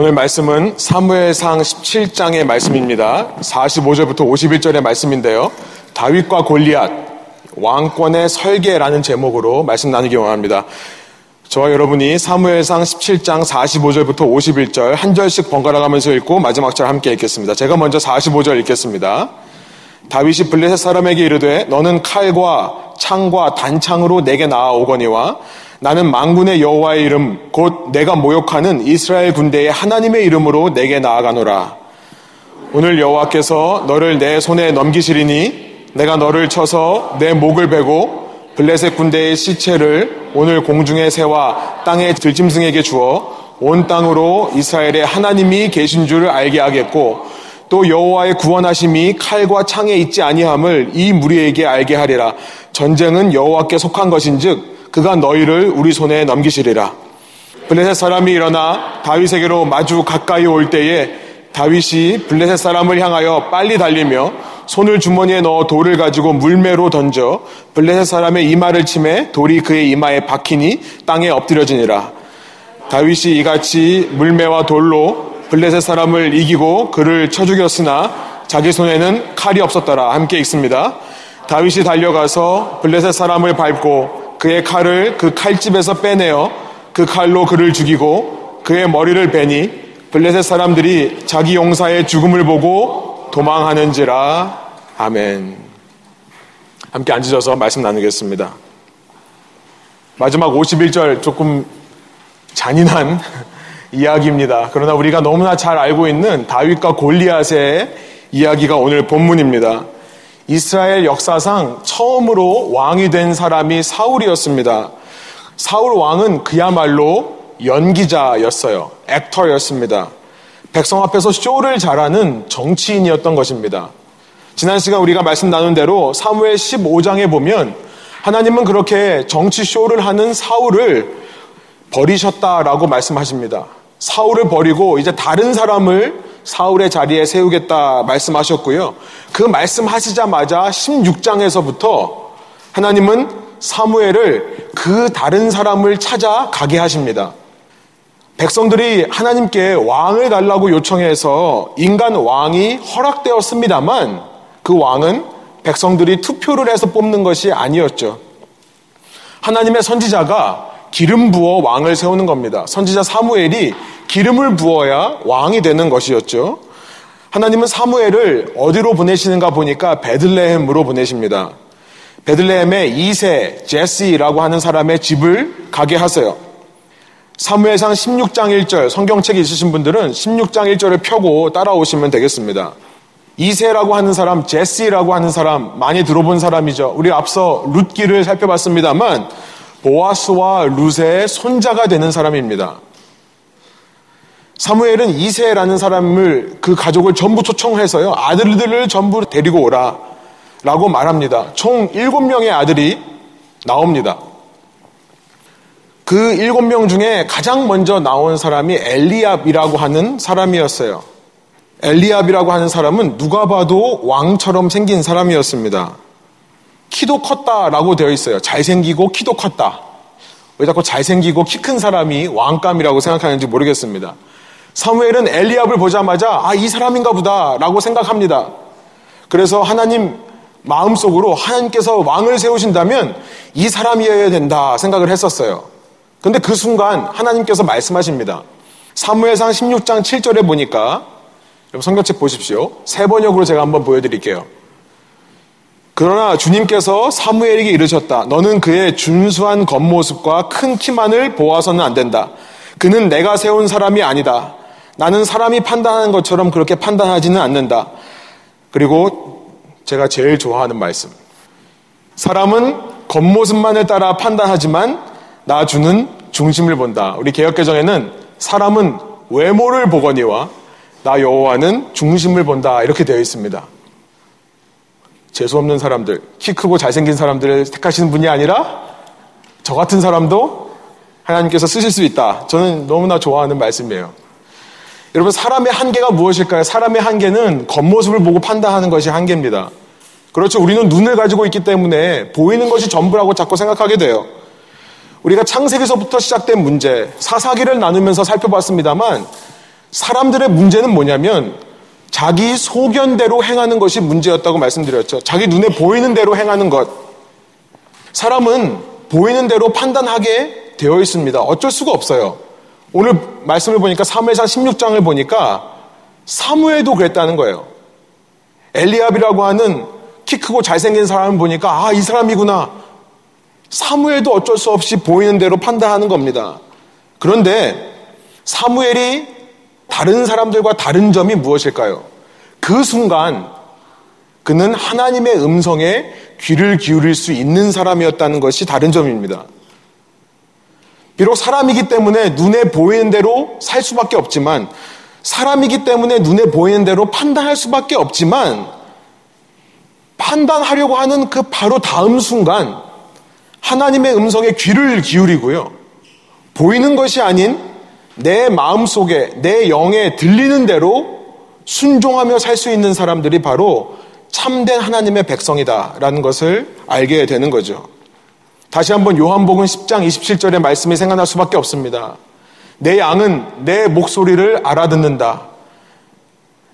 오늘 말씀은 사무엘상 17장의 말씀입니다. 45절부터 51절의 말씀인데요. 다윗과 골리앗 왕권의 설계라는 제목으로 말씀 나누기 원합니다. 저와 여러분이 사무엘상 17장 45절부터 51절 한 절씩 번갈아 가면서 읽고 마지막 절 함께 읽겠습니다. 제가 먼저 45절 읽겠습니다. 다윗이 블레셋 사람에게 이르되 너는 칼과 창과 단창으로 내게 나아오거니와 나는 망군의 여호와의 이름 곧 내가 모욕하는 이스라엘 군대의 하나님의 이름으로 내게 나아가노라. 오늘 여호와께서 너를 내 손에 넘기시리니 내가 너를 쳐서 내 목을 베고 블레셋 군대의 시체를 오늘 공중의 새와 땅의 들짐승에게 주어 온 땅으로 이스라엘의 하나님이 계신 줄을 알게 하겠고 또 여호와의 구원하심이 칼과 창에 있지 아니함을 이 무리에게 알게 하리라. 전쟁은 여호와께 속한 것인즉 그가 너희를 우리 손에 넘기시리라. 블레셋 사람이 일어나 다윗에게로 마주 가까이 올 때에 다윗이 블레셋 사람을 향하여 빨리 달리며 손을 주머니에 넣어 돌을 가지고 물매로 던져 블레셋 사람의 이마를 치매 돌이 그의 이마에 박히니 땅에 엎드려지니라. 다윗이 이같이 물매와 돌로 블레셋 사람을 이기고 그를 쳐 죽였으나 자기 손에는 칼이 없었더라. 함께 읽습니다. 다윗이 달려가서 블레셋 사람을 밟고 그의 칼을 그 칼집에서 빼내어 그 칼로 그를 죽이고 그의 머리를 베니 블레셋 사람들이 자기 용사의 죽음을 보고 도망하는지라. 아멘. 함께 앉으셔서 말씀 나누겠습니다. 마지막 51절 조금 잔인한 이야기입니다. 그러나 우리가 너무나 잘 알고 있는 다윗과 골리앗의 이야기가 오늘 본문입니다. 이스라엘 역사상 처음으로 왕이 된 사람이 사울이었습니다. 사울 왕은 그야말로 연기자였어요. 액터였습니다. 백성 앞에서 쇼를 잘하는 정치인이었던 것입니다. 지난 시간 우리가 말씀 나눈 대로 사무엘 15장에 보면 하나님은 그렇게 정치 쇼를 하는 사울을 버리셨다라고 말씀하십니다. 사울을 버리고 이제 다른 사람을 사울의 자리에 세우겠다 말씀하셨고요. 그 말씀하시자마자 16장에서부터 하나님은 사무엘을 그 다른 사람을 찾아 가게 하십니다. 백성들이 하나님께 왕을 달라고 요청해서 인간 왕이 허락되었습니다만 그 왕은 백성들이 투표를 해서 뽑는 것이 아니었죠. 하나님의 선지자가 기름 부어 왕을 세우는 겁니다. 선지자 사무엘이 기름을 부어야 왕이 되는 것이었죠. 하나님은 사무엘을 어디로 보내시는가 보니까 베들레헴으로 보내십니다. 베들레헴의 2세 제시라고 하는 사람의 집을 가게 하세요. 사무엘상 16장 1절 성경책이 있으신 분들은 16장 1절을 펴고 따라오시면 되겠습니다. 이세라고 하는 사람, 제시라고 하는 사람 많이 들어본 사람이죠. 우리 앞서 룻기를 살펴봤습니다만 보아스와 룻의 손자가 되는 사람입니다. 사무엘은 이세라는 사람을 그 가족을 전부 초청해서요. 아들들을 전부 데리고 오라 라고 말합니다. 총 7명의 아들이 나옵니다. 그 일곱 명 중에 가장 먼저 나온 사람이 엘리압이라고 하는 사람이었어요. 엘리압이라고 하는 사람은 누가 봐도 왕처럼 생긴 사람이었습니다. 키도 컸다라고 되어 있어요. 잘생기고 키도 컸다. 왜 자꾸 잘생기고 키 큰 사람이 왕감이라고 생각하는지 모르겠습니다. 사무엘은 엘리압을 보자마자 아, 이 사람인가 보다라고 생각합니다. 그래서 하나님 마음속으로 하나님께서 왕을 세우신다면 이 사람이어야 된다 생각을 했었어요. 근데 그 순간 하나님께서 말씀하십니다. 사무엘상 16장 7절에 보니까 여러분 성경책 보십시오. 세 번역으로 제가 한번 보여드릴게요. 그러나 주님께서 사무엘에게 이르셨다. 너는 그의 준수한 겉모습과 큰 키만을 보아서는 안 된다. 그는 내가 세운 사람이 아니다. 나는 사람이 판단하는 것처럼 그렇게 판단하지는 않는다. 그리고 제가 제일 좋아하는 말씀. 사람은 겉모습만을 따라 판단하지만 나 주는 중심을 본다. 우리 개혁개정에는 사람은 외모를 보거니와 나 여호와는 중심을 본다. 이렇게 되어 있습니다. 재수 없는 사람들, 키 크고 잘생긴 사람들을 택하시는 분이 아니라 저 같은 사람도 하나님께서 쓰실 수 있다. 저는 너무나 좋아하는 말씀이에요. 여러분, 사람의 한계가 무엇일까요? 사람의 한계는 겉모습을 보고 판단하는 것이 한계입니다. 그렇죠. 우리는 눈을 가지고 있기 때문에 보이는 것이 전부라고 자꾸 생각하게 돼요. 우리가 창세기서부터 시작된 문제, 사사기를 나누면서 살펴봤습니다만 사람들의 문제는 뭐냐면 자기 소견대로 행하는 것이 문제였다고 말씀드렸죠. 자기 눈에 보이는 대로 행하는 것. 사람은 보이는 대로 판단하게 되어 있습니다. 어쩔 수가 없어요. 오늘 말씀을 보니까 사무엘상 16장을 보니까 사무엘도 그랬다는 거예요. 엘리압이라고 하는 키 크고 잘생긴 사람을 보니까 아, 이 사람이구나. 사무엘도 어쩔 수 없이 보이는 대로 판단하는 겁니다. 그런데 사무엘이 다른 사람들과 다른 점이 무엇일까요? 그 순간 그는 하나님의 음성에 귀를 기울일 수 있는 사람이었다는 것이 다른 점입니다. 비록 사람이기 때문에 눈에 보이는 대로 살 수밖에 없지만 사람이기 때문에 눈에 보이는 대로 판단할 수밖에 없지만 판단하려고 하는 그 바로 다음 순간 하나님의 음성에 귀를 기울이고요. 보이는 것이 아닌 내 마음 속에, 내 영에 들리는 대로 순종하며 살 수 있는 사람들이 바로 참된 하나님의 백성이다라는 것을 알게 되는 거죠. 다시 한번 요한복음 10장 27절의 말씀이 생각날 수밖에 없습니다. 내 양은 내 목소리를 알아듣는다.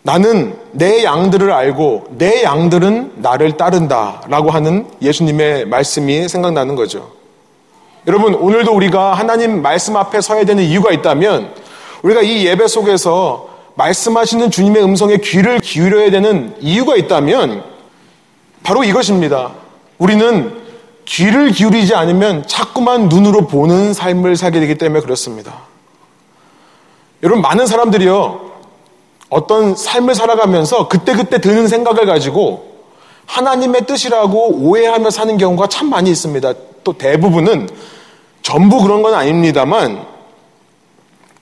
나는 내 양들을 알고 내 양들은 나를 따른다. 라고 하는 예수님의 말씀이 생각나는 거죠. 여러분, 오늘도 우리가 하나님 말씀 앞에 서야 되는 이유가 있다면 우리가 이 예배 속에서 말씀하시는 주님의 음성에 귀를 기울여야 되는 이유가 있다면 바로 이것입니다. 우리는 귀를 기울이지 않으면 자꾸만 눈으로 보는 삶을 살게 되기 때문에 그렇습니다. 여러분, 많은 사람들이요, 어떤 삶을 살아가면서 그때그때 드는 생각을 가지고 하나님의 뜻이라고 오해하며 사는 경우가 참 많이 있습니다. 또 대부분은 전부 그런 건 아닙니다만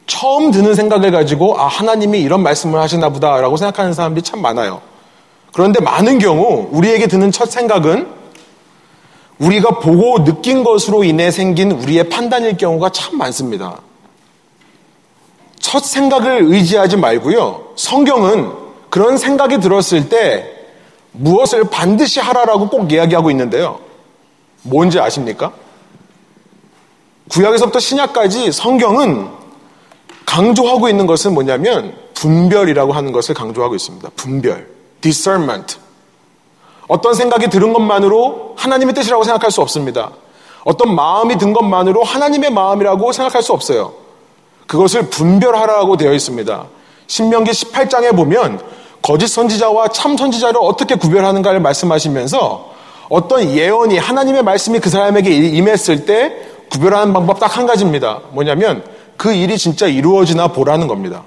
처음 드는 생각을 가지고 아 하나님이 이런 말씀을 하시나 보다라고 생각하는 사람들이 참 많아요. 그런데 많은 경우 우리에게 드는 첫 생각은 우리가 보고 느낀 것으로 인해 생긴 우리의 판단일 경우가 참 많습니다. 첫 생각을 의지하지 말고요. 성경은 그런 생각이 들었을 때 무엇을 반드시 하라라고 꼭 이야기하고 있는데요. 뭔지 아십니까? 구약에서부터 신약까지 성경은 강조하고 있는 것은 뭐냐면 분별이라고 하는 것을 강조하고 있습니다. 분별. discernment. 어떤 생각이 들은 것만으로 하나님의 뜻이라고 생각할 수 없습니다. 어떤 마음이 든 것만으로 하나님의 마음이라고 생각할 수 없어요. 그것을 분별하라고 되어 있습니다. 신명기 18장에 보면 거짓 선지자와 참 선지자를 어떻게 구별하는가를 말씀하시면서 어떤 예언이 하나님의 말씀이 그 사람에게 임했을 때 구별하는 방법 딱 한 가지입니다. 뭐냐면 그 일이 진짜 이루어지나 보라는 겁니다.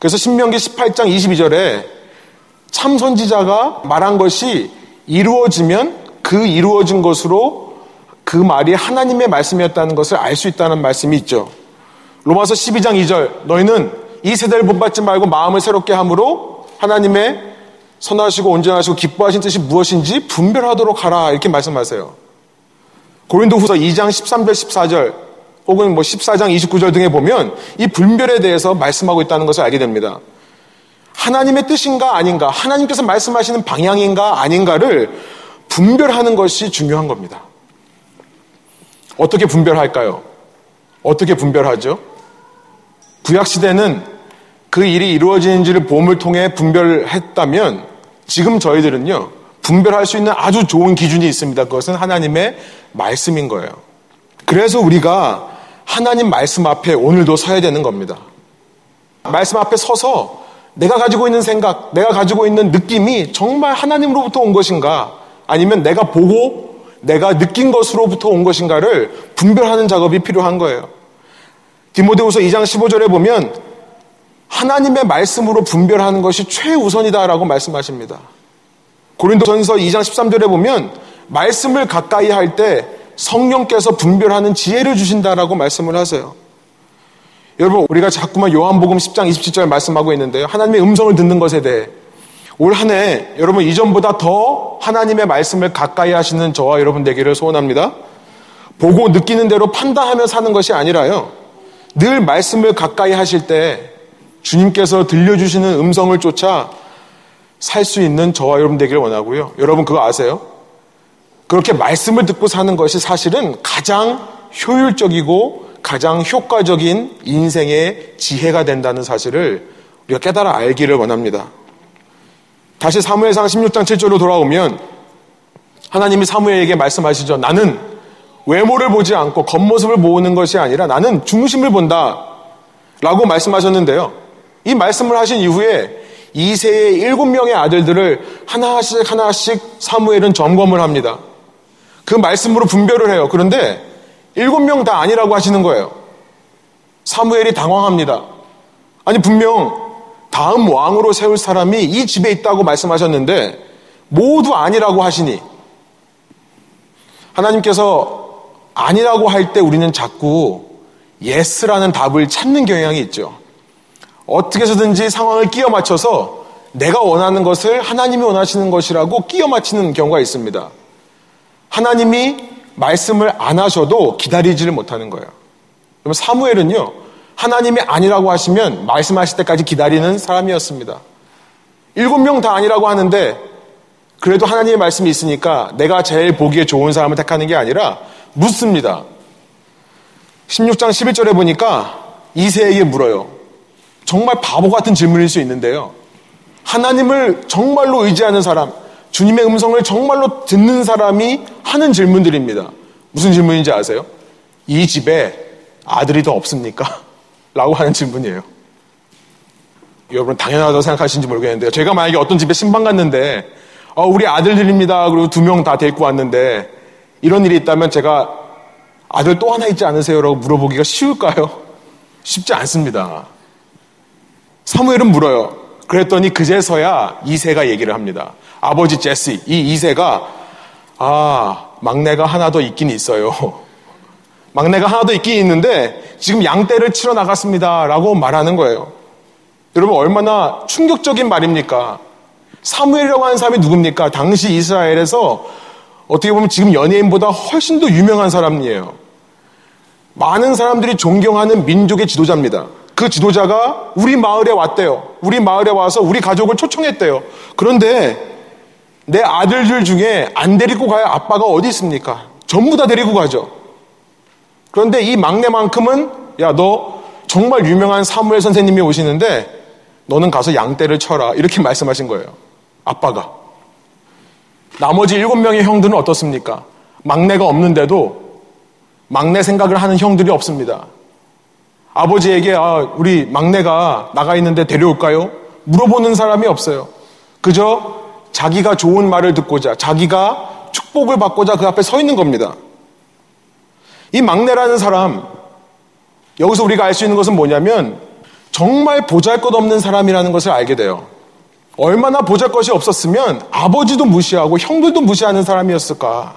그래서 신명기 18장 22절에 참 선지자가 말한 것이 이루어지면 그 이루어진 것으로 그 말이 하나님의 말씀이었다는 것을 알 수 있다는 말씀이 있죠. 로마서 12장 2절 너희는 이 세대를 본받지 말고 마음을 새롭게 함으로 하나님의 선하시고 온전하시고 기뻐하신 뜻이 무엇인지 분별하도록 하라 이렇게 말씀하세요. 고린도후서 2장 13절 14절 혹은 뭐 14장 29절 등에 보면 이 분별에 대해서 말씀하고 있다는 것을 알게 됩니다. 하나님의 뜻인가 아닌가, 하나님께서 말씀하시는 방향인가 아닌가를 분별하는 것이 중요한 겁니다. 어떻게 분별할까요? 어떻게 분별하죠? 구약시대는 그 일이 이루어지는지를 보험을 통해 분별했다면 지금 저희들은요, 분별할 수 있는 아주 좋은 기준이 있습니다. 그것은 하나님의 말씀인 거예요. 그래서 우리가 하나님 말씀 앞에 오늘도 서야 되는 겁니다. 말씀 앞에 서서 내가 가지고 있는 생각, 내가 가지고 있는 느낌이 정말 하나님으로부터 온 것인가, 아니면 내가 보고 내가 느낀 것으로부터 온 것인가를 분별하는 작업이 필요한 거예요. 디모데후서 2장 15절에 보면 하나님의 말씀으로 분별하는 것이 최우선이다라고 말씀하십니다. 고린도전서 2장 13절에 보면 말씀을 가까이 할 때 성령께서 분별하는 지혜를 주신다라고 말씀을 하세요. 여러분, 우리가 자꾸만 요한복음 10장 27절 말씀하고 있는데요. 하나님의 음성을 듣는 것에 대해 올 한 해 여러분 이전보다 더 하나님의 말씀을 가까이 하시는 저와 여러분 되기를 소원합니다. 보고 느끼는 대로 판단하며 사는 것이 아니라요. 늘 말씀을 가까이 하실 때 주님께서 들려주시는 음성을 쫓아 살 수 있는 저와 여러분 되기를 원하고요. 여러분 그거 아세요? 그렇게 말씀을 듣고 사는 것이 사실은 가장 효율적이고 가장 효과적인 인생의 지혜가 된다는 사실을 우리가 깨달아 알기를 원합니다. 다시 사무엘상 16장 7절로 돌아오면 하나님이 사무엘에게 말씀하시죠. 나는 외모를 보지 않고 겉모습을 보는 것이 아니라 나는 중심을 본다. 라고 말씀하셨는데요. 이 말씀을 하신 이후에 이세의 일곱 명의 아들들을 하나씩 하나씩 사무엘은 점검을 합니다. 그 말씀으로 분별을 해요. 그런데 일곱 명 다 아니라고 하시는 거예요. 사무엘이 당황합니다. 아니, 분명 다음 왕으로 세울 사람이 이 집에 있다고 말씀하셨는데 모두 아니라고 하시니 하나님께서 아니라고 할 때 우리는 자꾸 yes라는 답을 찾는 경향이 있죠. 어떻게 해서든지 상황을 끼워 맞춰서 내가 원하는 것을 하나님이 원하시는 것이라고 끼워 맞히는 경우가 있습니다. 하나님이 말씀을 안 하셔도 기다리지를 못하는 거예요. 그러면 사무엘은요, 하나님이 아니라고 하시면 말씀하실 때까지 기다리는 사람이었습니다. 일곱 명 다 아니라고 하는데 그래도 하나님의 말씀이 있으니까 내가 제일 보기에 좋은 사람을 택하는 게 아니라 묻습니다. 16장 11절에 보니까 이세에게 물어요. 정말 바보 같은 질문일 수 있는데요. 하나님을 정말로 의지하는 사람, 주님의 음성을 정말로 듣는 사람이 하는 질문들입니다. 무슨 질문인지 아세요? 이 집에 아들이 더 없습니까? 라고 하는 질문이에요. 여러분 당연하다고 생각하시는지 모르겠는데요. 제가 만약에 어떤 집에 신방 갔는데 어, 우리 아들들입니다. 그리고 두 명 다 데리고 왔는데 이런 일이 있다면 제가 아들 또 하나 있지 않으세요? 라고 물어보기가 쉬울까요? 쉽지 않습니다. 사무엘은 물어요. 그랬더니 그제서야 이세가 얘기를 합니다. 아버지 제시, 이 이세가 아 막내가 하나 더 있긴 있어요. 막내가 하나 더 있긴 있는데 지금 양떼를 치러 나갔습니다. 라고 말하는 거예요. 여러분 얼마나 충격적인 말입니까? 사무엘이라고 하는 사람이 누굽니까? 당시 이스라엘에서 어떻게 보면 지금 연예인보다 훨씬 더 유명한 사람이에요. 많은 사람들이 존경하는 민족의 지도자입니다. 그 지도자가 우리 마을에 왔대요. 우리 마을에 와서 우리 가족을 초청했대요. 그런데 내 아들들 중에 안 데리고 가야 아빠가 어디 있습니까? 전부 다 데리고 가죠. 그런데 이 막내만큼은 야, 너 정말 유명한 사무엘 선생님이 오시는데 너는 가서 양떼를 쳐라. 이렇게 말씀하신 거예요. 아빠가. 나머지 일곱 명의 형들은 어떻습니까? 막내가 없는데도 막내 생각을 하는 형들이 없습니다. 아버지에게 아, 우리 막내가 나가 있는데 데려올까요? 물어보는 사람이 없어요. 그저 자기가 좋은 말을 듣고자, 자기가 축복을 받고자 그 앞에 서 있는 겁니다. 이 막내라는 사람, 여기서 우리가 알 수 있는 것은 뭐냐면, 정말 보잘 것 없는 사람이라는 것을 알게 돼요. 얼마나 보잘 것이 없었으면 아버지도 무시하고 형들도 무시하는 사람이었을까?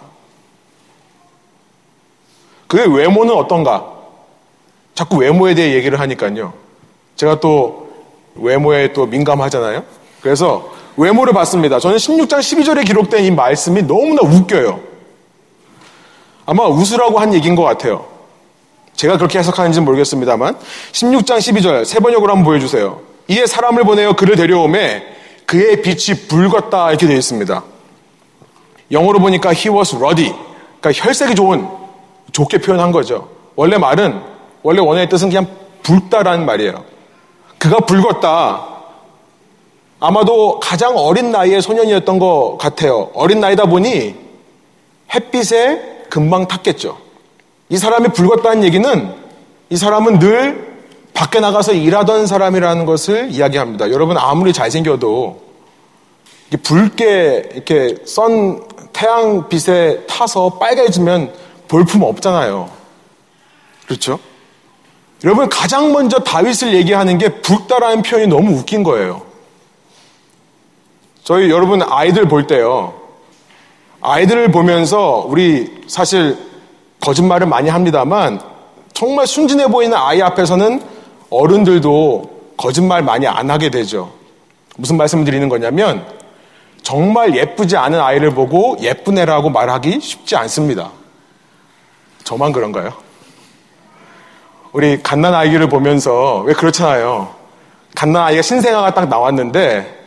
그의 외모는 어떤가? 자꾸 외모에 대해 얘기를 하니까요. 제가 또 외모에 또 민감하잖아요. 그래서 외모를 봤습니다. 저는 16장 12절에 기록된 이 말씀이 너무나 웃겨요. 아마 웃으라고 한 얘기인 것 같아요. 제가 그렇게 해석하는지는 모르겠습니다만 16장 12절 세 번역으로 한번 보여주세요. 이에 사람을 보내어 그를 데려오매 그의 빛이 붉었다 이렇게 되어 있습니다. 영어로 보니까 he was ruddy. 그러니까 혈색이 좋은 좋게 표현한 거죠. 원래 말은 원래 원어의 뜻은 그냥 붉다라는 말이에요. 그가 붉었다. 아마도 가장 어린 나이의 소년이었던 것 같아요. 어린 나이다 보니 햇빛에 금방 탔겠죠. 이 사람이 붉었다는 얘기는 이 사람은 늘 밖에 나가서 일하던 사람이라는 것을 이야기합니다. 여러분 아무리 잘생겨도 붉게 이렇게 선 태양빛에 타서 빨개지면 볼품 없잖아요. 그렇죠? 여러분 가장 먼저 다윗을 얘기하는 게 붉다라는 표현이 너무 웃긴 거예요. 저희 여러분 아이들 볼 때요. 아이들을 보면서 우리 사실 거짓말을 많이 합니다만 정말 순진해 보이는 아이 앞에서는 어른들도 거짓말 많이 안 하게 되죠. 무슨 말씀을 드리는 거냐면 정말 예쁘지 않은 아이를 보고 예쁜 애라고 말하기 쉽지 않습니다. 저만 그런가요? 우리 갓난 아이를 보면서 왜 그렇잖아요. 갓난 아이가 신생아가 딱 나왔는데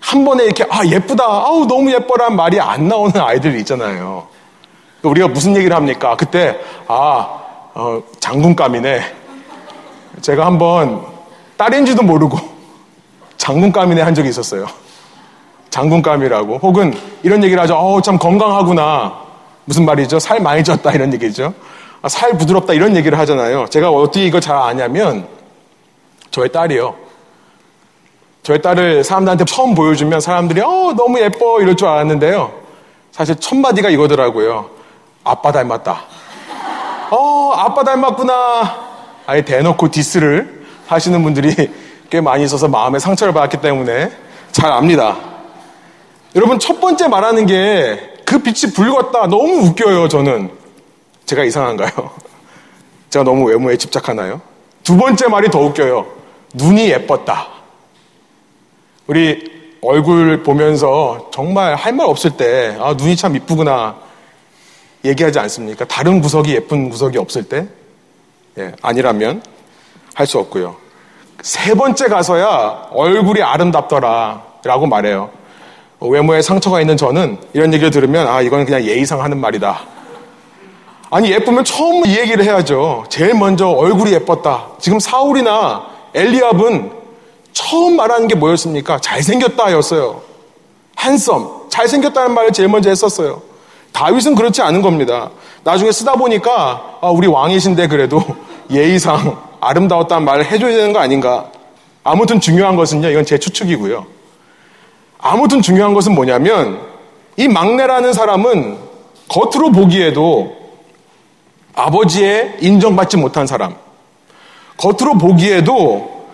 한 번에 이렇게 아 예쁘다 아우 너무 예뻐라는 말이 안 나오는 아이들이 있잖아요. 우리가 무슨 얘기를 합니까? 그때 아 어, 장군감이네. 제가 한번 딸인지도 모르고 장군감이네 한 적이 있었어요. 장군감이라고. 혹은 이런 얘기를 하죠. 어우, 참 건강하구나. 무슨 말이죠? 살 많이 쪘다 이런 얘기죠. 아, 살 부드럽다 이런 얘기를 하잖아요. 제가 어떻게 이걸 잘 아냐면 저의 딸이요. 저희 딸을 사람들한테 처음 보여주면 사람들이 어 너무 예뻐 이럴 줄 알았는데요. 사실 첫 마디가 이거더라고요. 아빠 닮았다. 어 아빠 닮았구나. 아예 대놓고 디스를 하시는 분들이 꽤 많이 있어서 마음에 상처를 받았기 때문에 잘 압니다. 여러분 첫 번째 말하는 게 그 빛이 붉었다. 너무 웃겨요 저는. 제가 이상한가요? 제가 너무 외모에 집착하나요? 두 번째 말이 더 웃겨요. 눈이 예뻤다. 우리 얼굴 보면서 정말 할 말 없을 때, 아, 눈이 참 이쁘구나. 얘기하지 않습니까? 다른 구석이 예쁜 구석이 없을 때? 예, 아니라면 할 수 없고요. 세 번째 가서야 얼굴이 아름답더라. 라고 말해요. 외모에 상처가 있는 저는 이런 얘기를 들으면, 아, 이건 그냥 예의상 하는 말이다. 아니, 예쁘면 처음 이 얘기를 해야죠. 제일 먼저 얼굴이 예뻤다. 지금 사울이나 엘리압은 처음 말하는 게 뭐였습니까? 잘생겼다 였어요. 한섬, 잘생겼다는 말을 제일 먼저 했었어요. 다윗은 그렇지 않은 겁니다. 나중에 쓰다 보니까 아, 우리 왕이신데 그래도 예의상 아름다웠다는 말을 해줘야 되는 거 아닌가. 아무튼 중요한 것은요, 이건 제 추측이고요. 아무튼 중요한 것은 뭐냐면 이 막내라는 사람은 겉으로 보기에도 아버지의 인정받지 못한 사람, 겉으로 보기에도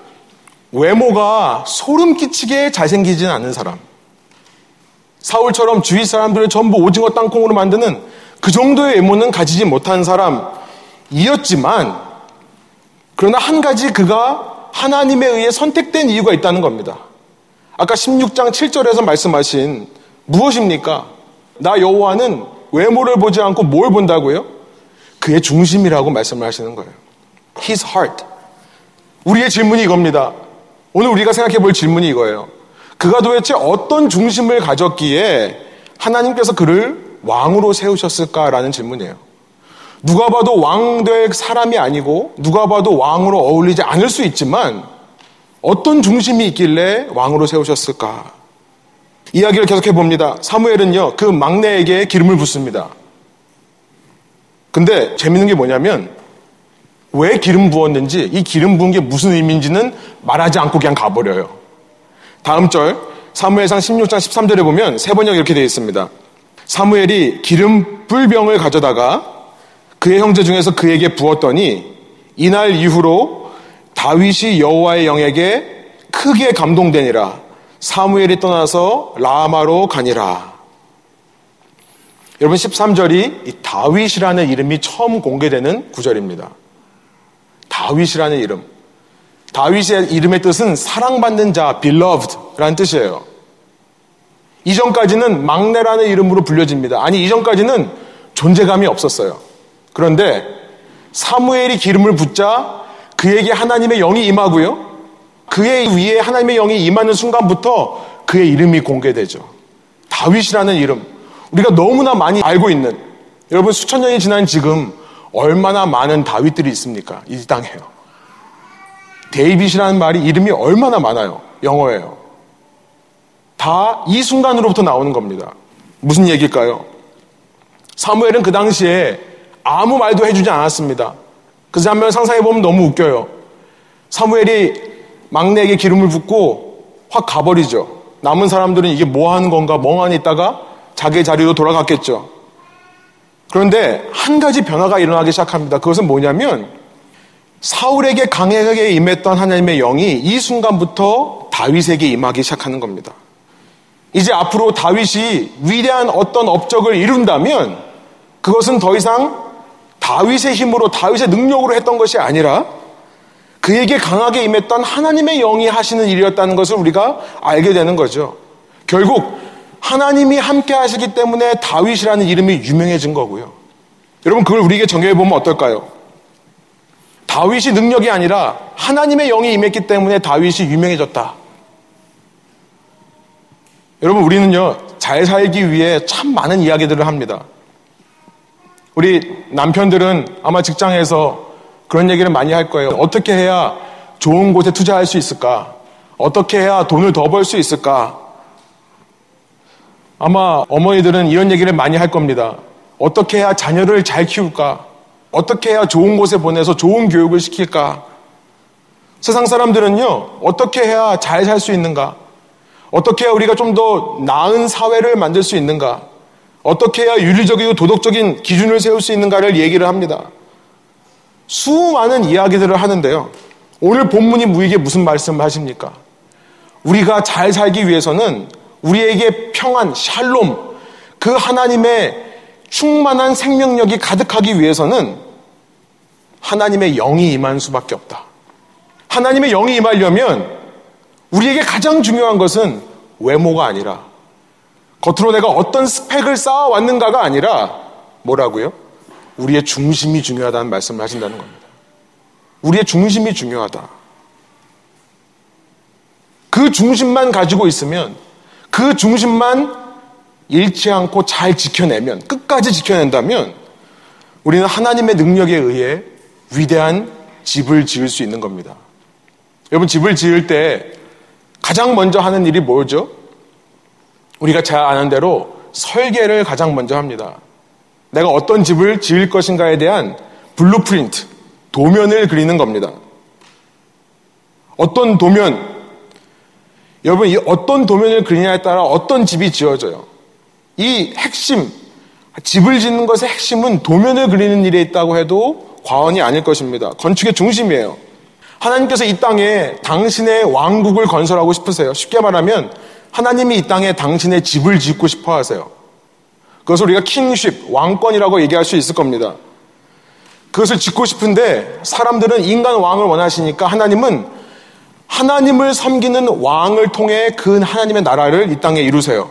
외모가 소름 끼치게 잘생기지는 않는 사람. 사울처럼 주위 사람들을 전부 오징어 땅콩으로 만드는 그 정도의 외모는 가지지 못한 사람이었지만, 그러나 한 가지 그가 하나님에 의해 선택된 이유가 있다는 겁니다. 아까 16장 7절에서 말씀하신 무엇입니까? 나 여호와는 외모를 보지 않고 뭘 본다고요? 그의 중심이라고 말씀을 하시는 거예요. His heart. 우리의 질문이 이겁니다. 오늘 우리가 생각해 볼 질문이 이거예요. 그가 도대체 어떤 중심을 가졌기에 하나님께서 그를 왕으로 세우셨을까라는 질문이에요. 누가 봐도 왕 될 사람이 아니고 누가 봐도 왕으로 어울리지 않을 수 있지만 어떤 중심이 있길래 왕으로 세우셨을까? 이야기를 계속해 봅니다. 사무엘은요, 그 막내에게 기름을 붓습니다. 근데 재밌는 게 뭐냐면 왜 기름 부었는지 이 기름 부은 게 무슨 의미인지는 말하지 않고 그냥 가버려요. 다음 절 사무엘상 16장 13절에 보면 세 번역 이렇게 되어 있습니다. 사무엘이 기름 불병을 가져다가 그의 형제 중에서 그에게 부었더니 이날 이후로 다윗이 여호와의 영에게 크게 감동되니라 사무엘이 떠나서 라마로 가니라. 여러분 13절이 다윗이라는 이름이 처음 공개되는 구절입니다. 다윗이라는 이름. 다윗의 이름의 뜻은 사랑받는 자, beloved라는 뜻이에요. 이전까지는 막내라는 이름으로 불려집니다. 아니, 이전까지는 존재감이 없었어요. 그런데 사무엘이 기름을 붓자 그에게 하나님의 영이 임하고요. 그의 위에 하나님의 영이 임하는 순간부터 그의 이름이 공개되죠. 다윗이라는 이름. 우리가 너무나 많이 알고 있는 여러분 수천 년이 지난 지금 얼마나 많은 다윗들이 있습니까? 이 땅에요. 데이빗이라는 말이 이름이 얼마나 많아요. 영어예요. 다 이 순간으로부터 나오는 겁니다. 무슨 얘기일까요? 사무엘은 그 당시에 아무 말도 해주지 않았습니다. 그 장면 상상해보면 너무 웃겨요. 사무엘이 막내에게 기름을 붓고 확 가버리죠. 남은 사람들은 이게 뭐 하는 건가 멍하니 있다가 자기 자리로 돌아갔겠죠. 그런데 한 가지 변화가 일어나기 시작합니다. 그것은 뭐냐면 사울에게 강하게 임했던 하나님의 영이 이 순간부터 다윗에게 임하기 시작하는 겁니다. 이제 앞으로 다윗이 위대한 어떤 업적을 이룬다면 그것은 더 이상 다윗의 힘으로 다윗의 능력으로 했던 것이 아니라 그에게 강하게 임했던 하나님의 영이 하시는 일이었다는 것을 우리가 알게 되는 거죠. 결국 하나님이 함께 하시기 때문에 다윗이라는 이름이 유명해진 거고요. 여러분 그걸 우리에게 정해 보면 어떨까요? 다윗이 능력이 아니라 하나님의 영이 임했기 때문에 다윗이 유명해졌다. 여러분 우리는요 잘 살기 위해 참 많은 이야기들을 합니다. 우리 남편들은 아마 직장에서 그런 얘기를 많이 할 거예요. 어떻게 해야 좋은 곳에 투자할 수 있을까? 어떻게 해야 돈을 더 벌 수 있을까? 아마 어머니들은 이런 얘기를 많이 할 겁니다. 어떻게 해야 자녀를 잘 키울까? 어떻게 해야 좋은 곳에 보내서 좋은 교육을 시킬까? 세상 사람들은요, 어떻게 해야 잘 살 수 있는가? 어떻게 해야 우리가 좀 더 나은 사회를 만들 수 있는가? 어떻게 해야 윤리적이고 도덕적인 기준을 세울 수 있는가를 얘기를 합니다. 수많은 이야기들을 하는데요. 오늘 본문이 우리에게 무슨 말씀을 하십니까? 우리가 잘 살기 위해서는 우리에게 평안, 샬롬, 그 하나님의 충만한 생명력이 가득하기 위해서는 하나님의 영이 임한 수밖에 없다. 하나님의 영이 임하려면 우리에게 가장 중요한 것은 외모가 아니라 겉으로 내가 어떤 스펙을 쌓아왔는가가 아니라 뭐라고요? 우리의 중심이 중요하다는 말씀을 하신다는 겁니다. 우리의 중심이 중요하다. 그 중심만 가지고 있으면 그 중심만 잃지 않고 잘 지켜내면 끝까지 지켜낸다면 우리는 하나님의 능력에 의해 위대한 집을 지을 수 있는 겁니다. 여러분 집을 지을 때 가장 먼저 하는 일이 뭐죠? 우리가 잘 아는 대로 설계를 가장 먼저 합니다. 내가 어떤 집을 지을 것인가에 대한 blueprint, 도면을 그리는 겁니다. 어떤 도면, 여러분, 이 어떤 도면을 그리냐에 따라 어떤 집이 지어져요. 이 핵심, 집을 짓는 것의 핵심은 도면을 그리는 일에 있다고 해도 과언이 아닐 것입니다. 건축의 중심이에요. 하나님께서 이 땅에 당신의 왕국을 건설하고 싶으세요. 쉽게 말하면 하나님이 이 땅에 당신의 집을 짓고 싶어 하세요. 그것을 우리가 킹쉽, 왕권이라고 얘기할 수 있을 겁니다. 그것을 짓고 싶은데 사람들은 인간 왕을 원하시니까 하나님은 하나님을 섬기는 왕을 통해 그 하나님의 나라를 이 땅에 이루세요.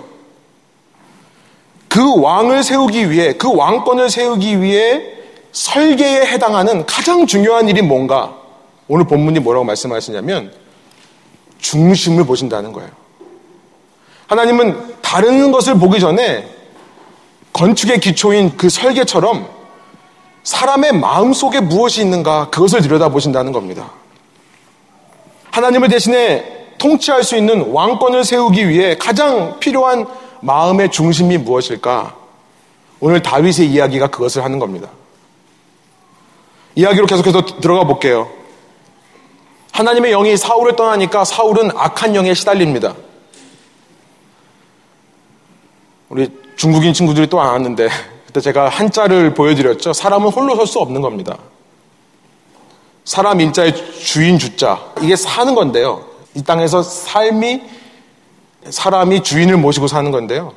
그 왕을 세우기 위해, 그 왕권을 세우기 위해 설계에 해당하는 가장 중요한 일이 뭔가? 오늘 본문이 뭐라고 말씀하시냐면 중심을 보신다는 거예요. 하나님은 다른 것을 보기 전에 건축의 기초인 그 설계처럼 사람의 마음 속에 무엇이 있는가 그것을 들여다보신다는 겁니다. 하나님을 대신에 통치할 수 있는 왕권을 세우기 위해 가장 필요한 마음의 중심이 무엇일까? 오늘 다윗의 이야기가 그것을 하는 겁니다. 이야기로 계속해서 들어가 볼게요. 하나님의 영이 사울을 떠나니까 사울은 악한 영에 시달립니다. 우리 중국인 친구들이 또 안 왔는데 그때 제가 한자를 보여드렸죠. 사람은 홀로 설 수 없는 겁니다. 사람 인자의 주인 주자 이게 사는 건데요. 이 땅에서 삶이 사람이 주인을 모시고 사는 건데요.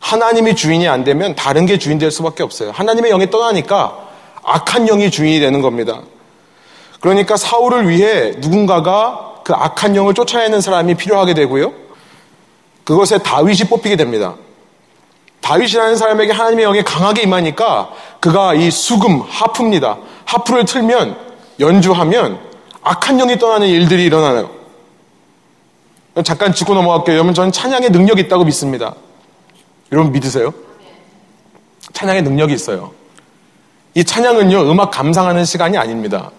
하나님이 주인이 안 되면 다른 게 주인 될 수밖에 없어요. 하나님의 영이 떠나니까 악한 영이 주인이 되는 겁니다. 그러니까 사울을 위해 누군가가 그 악한 영을 쫓아내는 사람이 필요하게 되고요. 그것에 다윗이 뽑히게 됩니다. 다윗이라는 사람에게 하나님의 영이 강하게 임하니까 그가 이 수금, 하프입니다. 하프를 틀면 연주하면 악한 영이 떠나는 일들이 일어나요. 잠깐 짚고 넘어갈게요. 여러분 저는 찬양의 능력이 있다고 믿습니다. 여러분 믿으세요? 찬양의 능력이 있어요. 이 찬양은요, 음악 감상하는 시간이 아닙니다.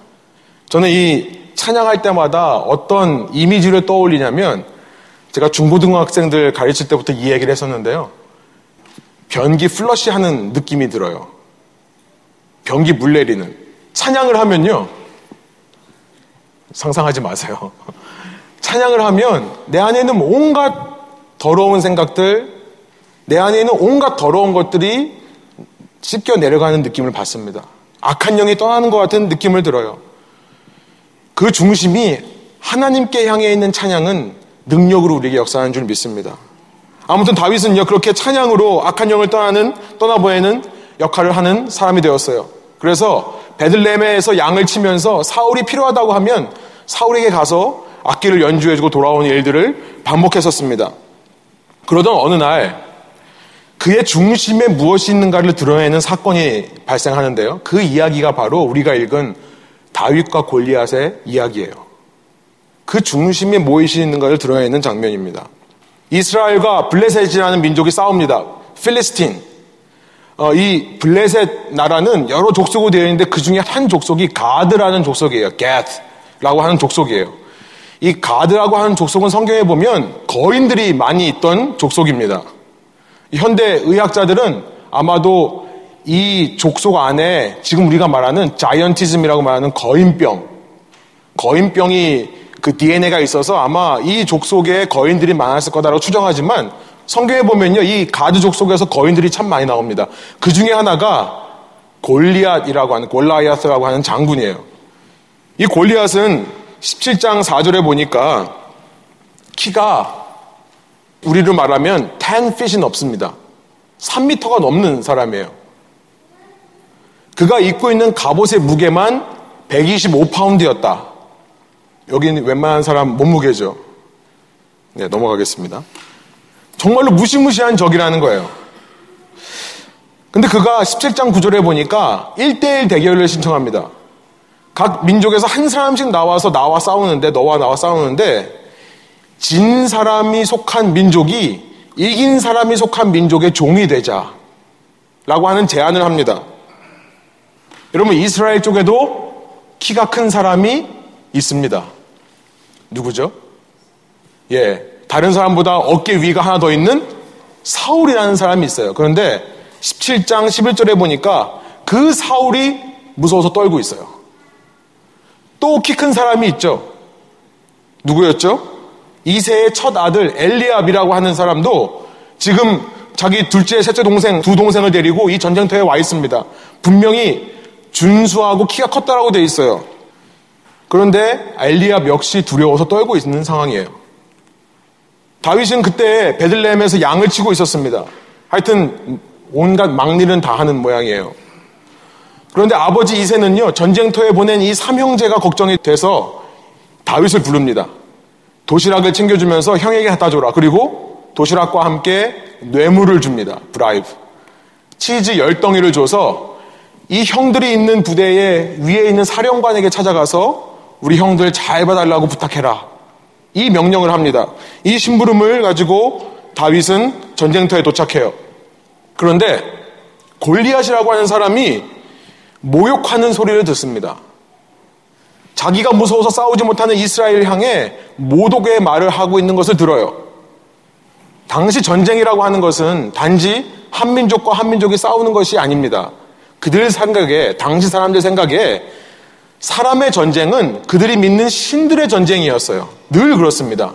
저는 이 찬양할 때마다 어떤 이미지를 떠올리냐면 제가 중고등학생들 가르칠 때부터 이 얘기를 했었는데요. 변기 플러시 하는 느낌이 들어요. 변기 물 내리는. 찬양을 하면요. 상상하지 마세요. 찬양을 하면 내 안에 있는 온갖 더러운 생각들, 내 안에 있는 온갖 더러운 것들이 씻겨 내려가는 느낌을 받습니다. 악한 영이 떠나는 것 같은 느낌을 들어요. 그 중심이 하나님께 향해 있는 찬양은 능력으로 우리에게 역사하는 줄 믿습니다. 아무튼 다윗은요 그렇게 찬양으로 악한 영을 떠나는 떠나보내는 역할을 하는 사람이 되었어요. 그래서 베들레헴에서 양을 치면서 사울이 필요하다고 하면 사울에게 가서 악기를 연주해주고 돌아오는 일들을 반복했었습니다. 그러던 어느 날 그의 중심에 무엇이 있는가를 드러내는 사건이 발생하는데요. 그 이야기가 바로 우리가 읽은 다윗과 골리앗의 이야기예요. 그 중심에 무엇이 있는가를 드러내는 장면입니다. 이스라엘과 블레셋이라는 민족이 싸웁니다. 필리스틴. 어, 이 블레셋 나라는 여러 족속으로 되어 있는데 그 중에 한 족속이 가드라는 족속이에요. 겟라고 하는 족속이에요. 이 가드라고 하는 족속은 성경에 보면 거인들이 많이 있던 족속입니다. 현대 의학자들은 아마도 이 족속 안에 지금 우리가 말하는 자이언티즘이라고 말하는 거인병, 거인병이 그 DNA가 있어서 아마 이 족속에 거인들이 많았을 거다라고 추정하지만 성경에 보면요, 이 가드 족 속에서 거인들이 참 많이 나옵니다. 그 중에 하나가 골리앗이라고 하는, 골라이아스라고 하는 장군이에요. 이 골리앗은 17장 4절에 보니까 키가 우리로 말하면 10핏이 없습니다 3미터가 넘는 사람이에요. 그가 입고 있는 갑옷의 무게만 125파운드였다. 여기는 웬만한 사람 몸무게죠. 네, 넘어가겠습니다. 정말로 무시무시한 적이라는 거예요. 근데 그가 17장 9절에 보니까 1대1 대결을 신청합니다. 각 민족에서 한 사람씩 나와서 나와 싸우는데, 너와 나와 싸우는데, 진 사람이 속한 민족이 이긴 사람이 속한 민족의 종이 되자. 라고 하는 제안을 합니다. 여러분, 이스라엘 쪽에도 키가 큰 사람이 있습니다. 누구죠? 예. 다른 사람보다 어깨 위가 하나 더 있는 사울이라는 사람이 있어요. 그런데 17장 11절에 보니까 그 사울이 무서워서 떨고 있어요. 또 키 큰 사람이 있죠. 누구였죠? 이세의 첫 아들 엘리압이라고 하는 사람도 지금 자기 둘째, 셋째 동생, 두 동생을 데리고 이 전쟁터에 와 있습니다. 분명히 준수하고 키가 컸다라고 돼 있어요. 그런데 엘리압 역시 두려워서 떨고 있는 상황이에요. 다윗은 그때 베들레헴에서 양을 치고 있었습니다. 하여튼 온갖 막일은 다 하는 모양이에요. 그런데 아버지 이세는요 전쟁터에 보낸 이 삼형제가 걱정이 돼서 다윗을 부릅니다. 도시락을 챙겨주면서 형에게 갖다 줘라. 그리고 도시락과 함께 뇌물을 줍니다. 브라이브. 치즈 열덩이를 줘서 이 형들이 있는 부대에 위에 있는 사령관에게 찾아가서 우리 형들 잘 봐달라고 부탁해라. 이 명령을 합니다. 이 심부름을 가지고 다윗은 전쟁터에 도착해요. 그런데 골리앗이라고 하는 사람이 모욕하는 소리를 듣습니다. 자기가 무서워서 싸우지 못하는 이스라엘 향해 모독의 말을 하고 있는 것을 들어요. 당시 전쟁이라고 하는 것은 단지 한민족과 한민족이 싸우는 것이 아닙니다. 그들 생각에, 당시 사람들 생각에 사람의 전쟁은 그들이 믿는 신들의 전쟁이었어요. 늘 그렇습니다.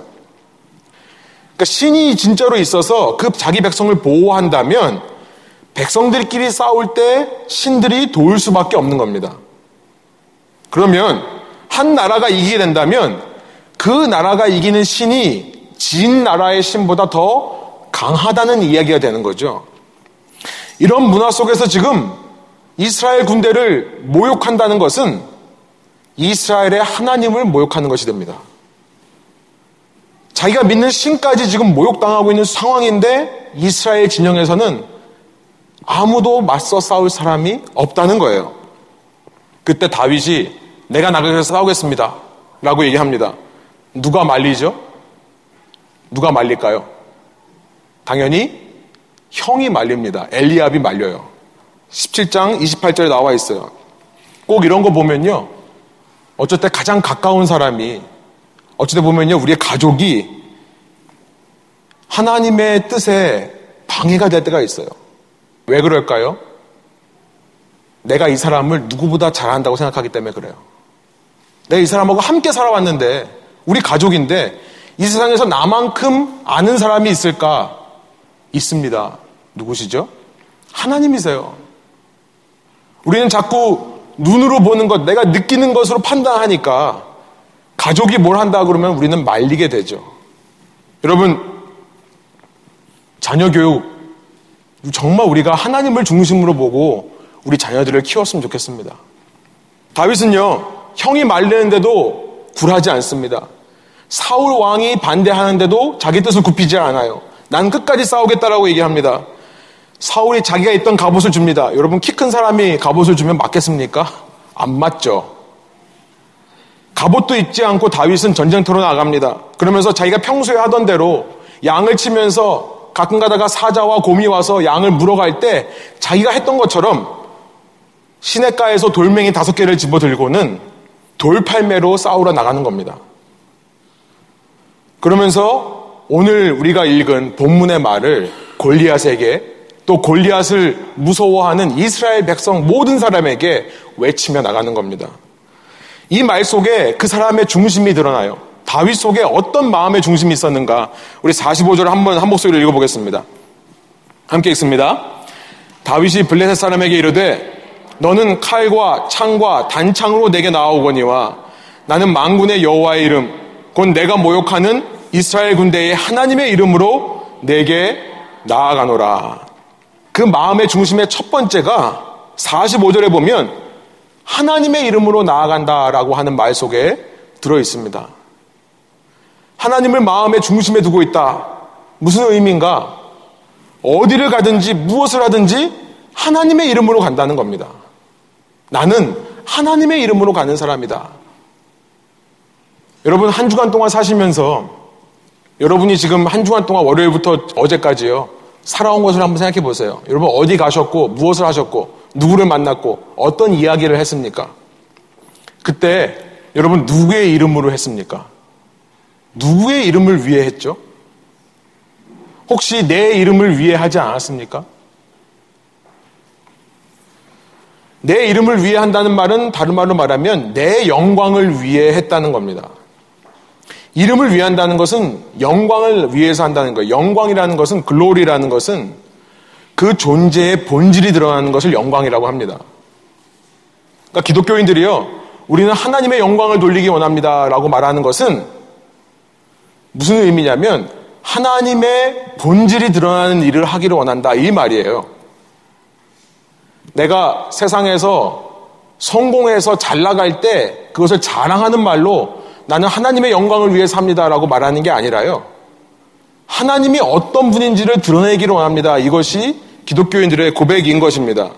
그러니까 신이 진짜로 있어서 그 자기 백성을 보호한다면 백성들끼리 싸울 때 신들이 도울 수밖에 없는 겁니다. 그러면 한 나라가 이기게 된다면 그 나라가 이기는 신이 진 나라의 신보다 더 강하다는 이야기가 되는 거죠. 이런 문화 속에서 지금 이스라엘 군대를 모욕한다는 것은 이스라엘의 하나님을 모욕하는 것이 됩니다. 자기가 믿는 신까지 지금 모욕당하고 있는 상황인데 이스라엘 진영에서는 아무도 맞서 싸울 사람이 없다는 거예요. 그때 다윗이 내가 나가서 싸우겠습니다. 라고 얘기합니다. 누가 말리죠? 누가 말릴까요? 당연히 형이 말립니다. 엘리압이 말려요. 17장 28절에 나와 있어요. 꼭 이런 거 보면요. 어쩔 때 가장 가까운 사람이 어찌돼 보면요. 우리의 가족이 하나님의 뜻에 방해가 될 때가 있어요. 왜 그럴까요? 내가 이 사람을 누구보다 잘한다고 생각하기 때문에 그래요. 내가 이 사람하고 함께 살아왔는데, 우리 가족인데, 이 세상에서 나만큼 아는 사람이 있을까? 있습니다. 누구시죠? 하나님이세요. 우리는 자꾸 눈으로 보는 것, 내가 느끼는 것으로 판단하니까 가족이 뭘 한다 그러면 우리는 말리게 되죠. 여러분, 자녀 교육, 정말 우리가 하나님을 중심으로 보고 우리 자녀들을 키웠으면 좋겠습니다. 다윗은요, 형이 말리는데도 굴하지 않습니다. 사울 왕이 반대하는데도 자기 뜻을 굽히지 않아요. 난 끝까지 싸우겠다라고 얘기합니다. 사울이 자기가 있던 갑옷을 줍니다. 여러분 키 큰 사람이 갑옷을 주면 맞겠습니까? 안 맞죠. 갑옷도 입지 않고 다윗은 전쟁터로 나갑니다. 그러면서 자기가 평소에 하던 대로 양을 치면서 가끔 가다가 사자와 곰이 와서 양을 물어갈 때 자기가 했던 것처럼 시냇가에서 돌멩이 다섯 개를 집어 들고는 돌팔매로 싸우러 나가는 겁니다. 그러면서 오늘 우리가 읽은 본문의 말을 골리앗에게 또 골리앗을 무서워하는 이스라엘 백성 모든 사람에게 외치며 나가는 겁니다. 이 말 속에 그 사람의 중심이 드러나요. 다윗 속에 어떤 마음의 중심이 있었는가? 우리 45절 한번 한 목소리로 읽어보겠습니다. 함께 읽습니다. 다윗이 블레셋 사람에게 이르되 너는 칼과 창과 단창으로 내게 나아오거니와 나는 망군의 여호와의 이름 곧 내가 모욕하는 이스라엘 군대의 하나님의 이름으로 내게 나아가노라. 그 마음의 중심의 첫 번째가 45절에 보면 하나님의 이름으로 나아간다라고 하는 말 속에 들어 있습니다. 하나님을 마음의 중심에 두고 있다. 무슨 의미인가? 어디를 가든지 무엇을 하든지 하나님의 이름으로 간다는 겁니다. 나는 하나님의 이름으로 가는 사람이다. 여러분, 한 주간 동안 사시면서 여러분이 지금 한 주간 동안 월요일부터 어제까지요. 살아온 것을 한번 생각해 보세요. 여러분, 어디 가셨고, 무엇을 하셨고, 누구를 만났고, 어떤 이야기를 했습니까? 그때 여러분, 누구의 이름으로 했습니까? 누구의 이름을 위해 했죠? 혹시 내 이름을 위해 하지 않았습니까? 내 이름을 위해 한다는 말은 다른 말로 말하면 내 영광을 위해 했다는 겁니다. 이름을 위해 한다는 것은 영광을 위해서 한다는 거예요. 영광이라는 것은 글로리라는 것은 그 존재의 본질이 드러나는 것을 영광이라고 합니다. 그러니까 기독교인들이요. 우리는 하나님의 영광을 돌리기 원합니다라고 말하는 것은 무슨 의미냐면 하나님의 본질이 드러나는 일을 하기를 원한다 이 말이에요. 내가 세상에서 성공해서 잘 나갈 때 그것을 자랑하는 말로 나는 하나님의 영광을 위해 삽니다라고 말하는 게 아니라요. 하나님이 어떤 분인지를 드러내기를 원합니다. 이것이 기독교인들의 고백인 것입니다.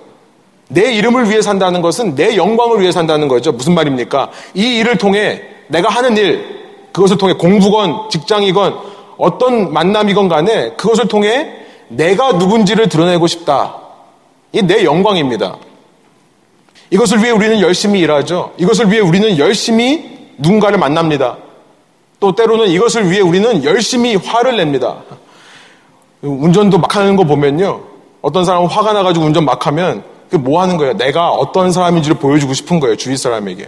내 이름을 위해 산다는 것은 내 영광을 위해 산다는 거죠. 무슨 말입니까? 이 일을 통해 내가 하는 일, 그것을 통해 공부건 직장이건 어떤 만남이건 간에 그것을 통해 내가 누군지를 드러내고 싶다. 이 내 영광입니다. 이것을 위해 우리는 열심히 일하죠. 이것을 위해 우리는 열심히 누군가를 만납니다. 또 때로는 이것을 위해 우리는 열심히 화를 냅니다. 운전도 막 하는 거 보면요. 어떤 사람은 화가 나가지고 운전 막 하면 그 뭐 하는 거예요? 내가 어떤 사람인지를 보여주고 싶은 거예요. 주위 사람에게.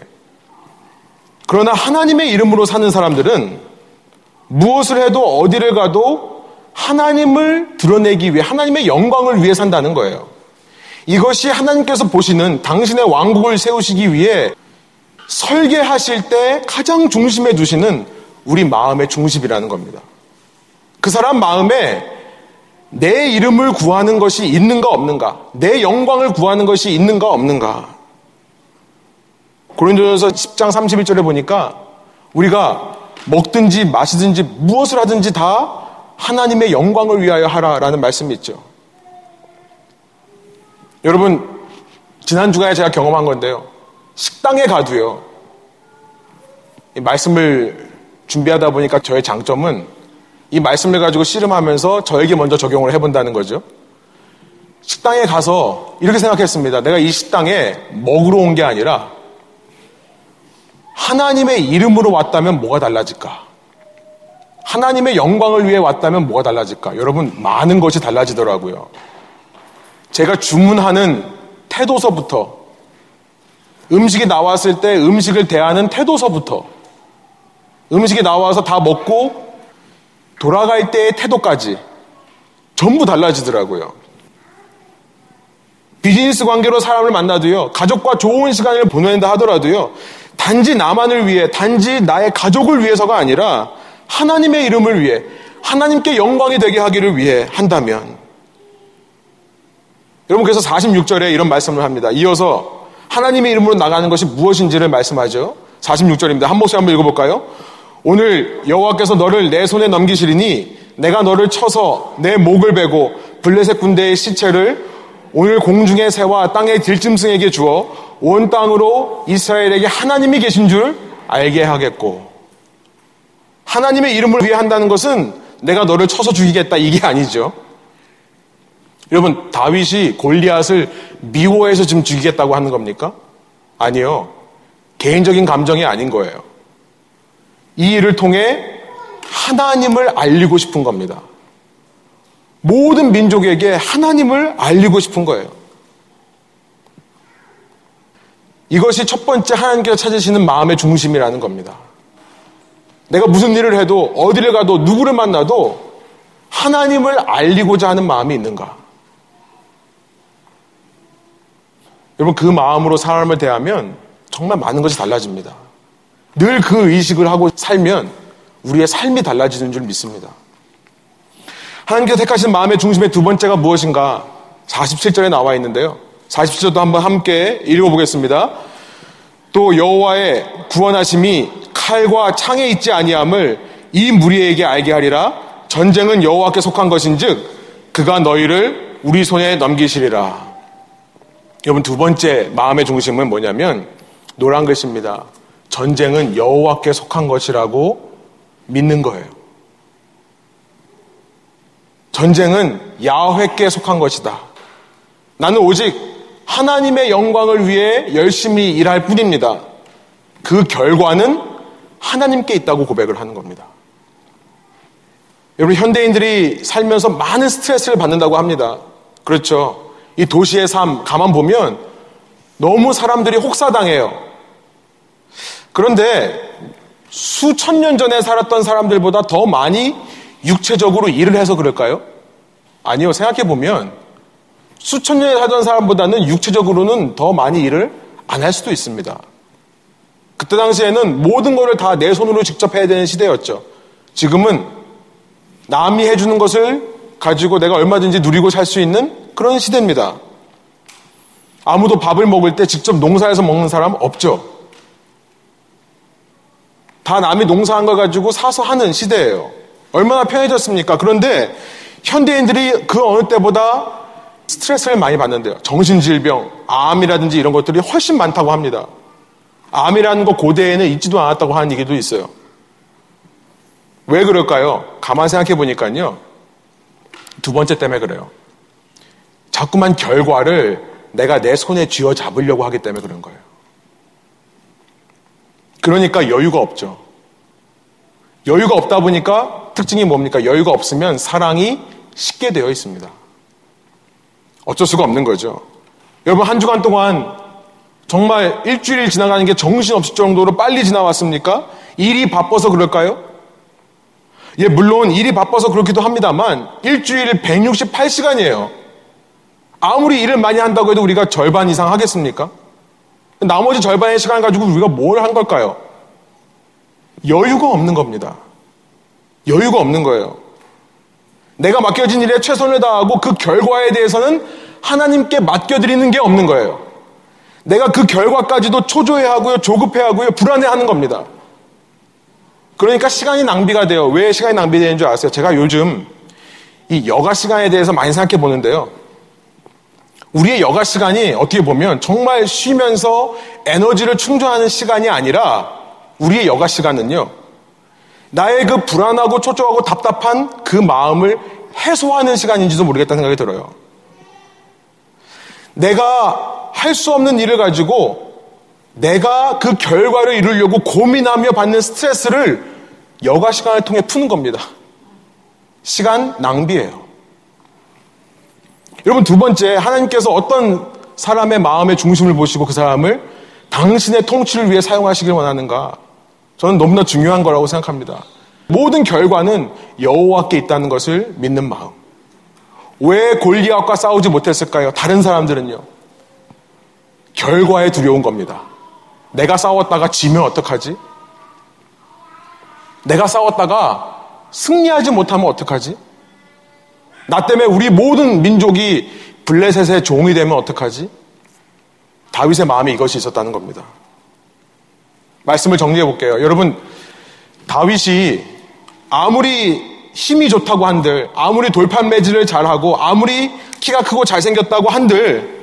그러나 하나님의 이름으로 사는 사람들은 무엇을 해도 어디를 가도 하나님을 드러내기 위해 하나님의 영광을 위해 산다는 거예요. 이것이 하나님께서 보시는 당신의 왕국을 세우시기 위해 설계하실 때 가장 중심에 두시는 우리 마음의 중심이라는 겁니다. 그 사람 마음에 내 이름을 구하는 것이 있는가 없는가, 내 영광을 구하는 것이 있는가 없는가. 고린도전서 10장 31절에 보니까 우리가 먹든지 마시든지 무엇을 하든지 다 하나님의 영광을 위하여 하라라는 말씀이 있죠. 여러분, 지난 주간에 제가 경험한 건데요. 식당에 가도요. 말씀을 준비하다 보니까 저의 장점은 이 말씀을 가지고 씨름하면서 저에게 먼저 적용을 해본다는 거죠. 식당에 가서 이렇게 생각했습니다. 내가 이 식당에 먹으러 온 게 아니라 하나님의 이름으로 왔다면 뭐가 달라질까? 하나님의 영광을 위해 왔다면 뭐가 달라질까? 여러분, 많은 것이 달라지더라고요. 제가 주문하는 태도서부터, 음식이 나왔을 때 음식을 대하는 태도서부터, 음식이 나와서 다 먹고 돌아갈 때의 태도까지 전부 달라지더라고요. 비즈니스 관계로 사람을 만나도요, 가족과 좋은 시간을 보낸다 하더라도요, 단지 나만을 위해, 단지 나의 가족을 위해서가 아니라 하나님의 이름을 위해, 하나님께 영광이 되게 하기를 위해 한다면, 여러분 그래서 46절에 이런 말씀을 합니다. 이어서 하나님의 이름으로 나가는 것이 무엇인지를 말씀하죠. 46절입니다. 한 목소리 한번 읽어볼까요? 오늘 여호와께서 너를 내 손에 넘기시리니 내가 너를 쳐서 내 목을 베고 블레셋 군대의 시체를 오늘 공중의 새와 땅의 들짐승에게 주어 온 땅으로 이스라엘에게 하나님이 계신 줄 알게 하겠고 하나님의 이름을 위해 한다는 것은 내가 너를 쳐서 죽이겠다 이게 아니죠. 여러분 다윗이 골리앗을 미워해서 지금 죽이겠다고 하는 겁니까? 아니요. 개인적인 감정이 아닌 거예요. 이 일을 통해 하나님을 알리고 싶은 겁니다. 모든 민족에게 하나님을 알리고 싶은 거예요. 이것이 첫 번째 하나님께서 찾으시는 마음의 중심이라는 겁니다. 내가 무슨 일을 해도 어디를 가도 누구를 만나도 하나님을 알리고자 하는 마음이 있는가? 여러분 그 마음으로 사람을 대하면 정말 많은 것이 달라집니다. 늘 그 의식을 하고 살면 우리의 삶이 달라지는 줄 믿습니다. 하나님께서 택하신 마음의 중심의 두 번째가 무엇인가? 47절에 나와 있는데요. 47절도 한번 함께 읽어보겠습니다. 또 여호와의 구원하심이 칼과 창에 있지 아니함을 이 무리에게 알게 하리라. 전쟁은 여호와께 속한 것인즉 그가 너희를 우리 손에 넘기시리라. 여러분 두 번째 마음의 중심은 뭐냐면 노란 글씨입니다. 전쟁은 여호와께 속한 것이라고 믿는 거예요. 전쟁은 야훼께 속한 것이다. 나는 오직 하나님의 영광을 위해 열심히 일할 뿐입니다. 그 결과는 하나님께 있다고 고백을 하는 겁니다. 여러분 현대인들이 살면서 많은 스트레스를 받는다고 합니다. 그렇죠. 이 도시의 삶 가만 보면 너무 사람들이 혹사당해요. 그런데 수천 년 전에 살았던 사람들보다 더 많이 육체적으로 일을 해서 그럴까요? 아니요. 생각해 보면 수천 년에 살던 사람보다는 육체적으로는 더 많이 일을 안 할 수도 있습니다. 그때 당시에는 모든 것을 다 내 손으로 직접 해야 되는 시대였죠. 지금은 남이 해주는 것을 가지고 내가 얼마든지 누리고 살 수 있는 그런 시대입니다. 아무도 밥을 먹을 때 직접 농사해서 먹는 사람 없죠. 다 남이 농사한 거 가지고 사서 하는 시대예요. 얼마나 편해졌습니까? 그런데 현대인들이 그 어느 때보다 스트레스를 많이 받는데요. 정신질병, 암이라든지 이런 것들이 훨씬 많다고 합니다. 암이라는 거 고대에는 있지도 않았다고 하는 얘기도 있어요. 왜 그럴까요? 가만 생각해 보니까요. 두 번째 때문에 그래요. 자꾸만 결과를 내가 내 손에 쥐어 잡으려고 하기 때문에 그런 거예요. 그러니까 여유가 없죠. 여유가 없다 보니까 특징이 뭡니까? 여유가 없으면 사랑이 쉽게 되어 있습니다. 어쩔 수가 없는 거죠. 여러분, 한 주간 동안 정말 일주일 지나가는 게 정신없을 정도로 빨리 지나왔습니까? 일이 바빠서 그럴까요? 예, 물론 일이 바빠서 그렇기도 합니다만 일주일 168시간이에요. 아무리 일을 많이 한다고 해도 우리가 절반 이상 하겠습니까? 나머지 절반의 시간 가지고 우리가 뭘 한 걸까요? 여유가 없는 겁니다. 여유가 없는 거예요. 내가 맡겨진 일에 최선을 다하고 그 결과에 대해서는 하나님께 맡겨드리는 게 없는 거예요. 내가 그 결과까지도 초조해 하고요, 조급해 하고요, 불안해 하는 겁니다. 그러니까 시간이 낭비가 돼요. 왜 시간이 낭비되는 줄 아세요? 제가 요즘 이 여가 시간에 대해서 많이 생각해 보는데요. 우리의 여가 시간이 어떻게 보면 정말 쉬면서 에너지를 충전하는 시간이 아니라 우리의 여가 시간은요. 나의 그 불안하고 초조하고 답답한 그 마음을 해소하는 시간인지도 모르겠다는 생각이 들어요. 내가 할 수 없는 일을 가지고 내가 그 결과를 이루려고 고민하며 받는 스트레스를 여가 시간을 통해 푸는 겁니다. 시간 낭비예요. 여러분 두 번째 하나님께서 어떤 사람의 마음의 중심을 보시고 그 사람을 당신의 통치를 위해 사용하시길 원하는가? 저는 너무나 중요한 거라고 생각합니다. 모든 결과는 여호와께 있다는 것을 믿는 마음. 왜 골리앗과 싸우지 못했을까요? 다른 사람들은요. 결과에 두려운 겁니다. 내가 싸웠다가 지면 어떡하지? 내가 싸웠다가 승리하지 못하면 어떡하지? 나 때문에 우리 모든 민족이 블레셋의 종이 되면 어떡하지? 다윗의 마음에 이것이 있었다는 겁니다. 말씀을 정리해 볼게요. 여러분, 다윗이 아무리 힘이 좋다고 한들, 아무리 돌판 매질을 잘하고, 아무리 키가 크고 잘생겼다고 한들,